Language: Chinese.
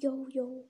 悠悠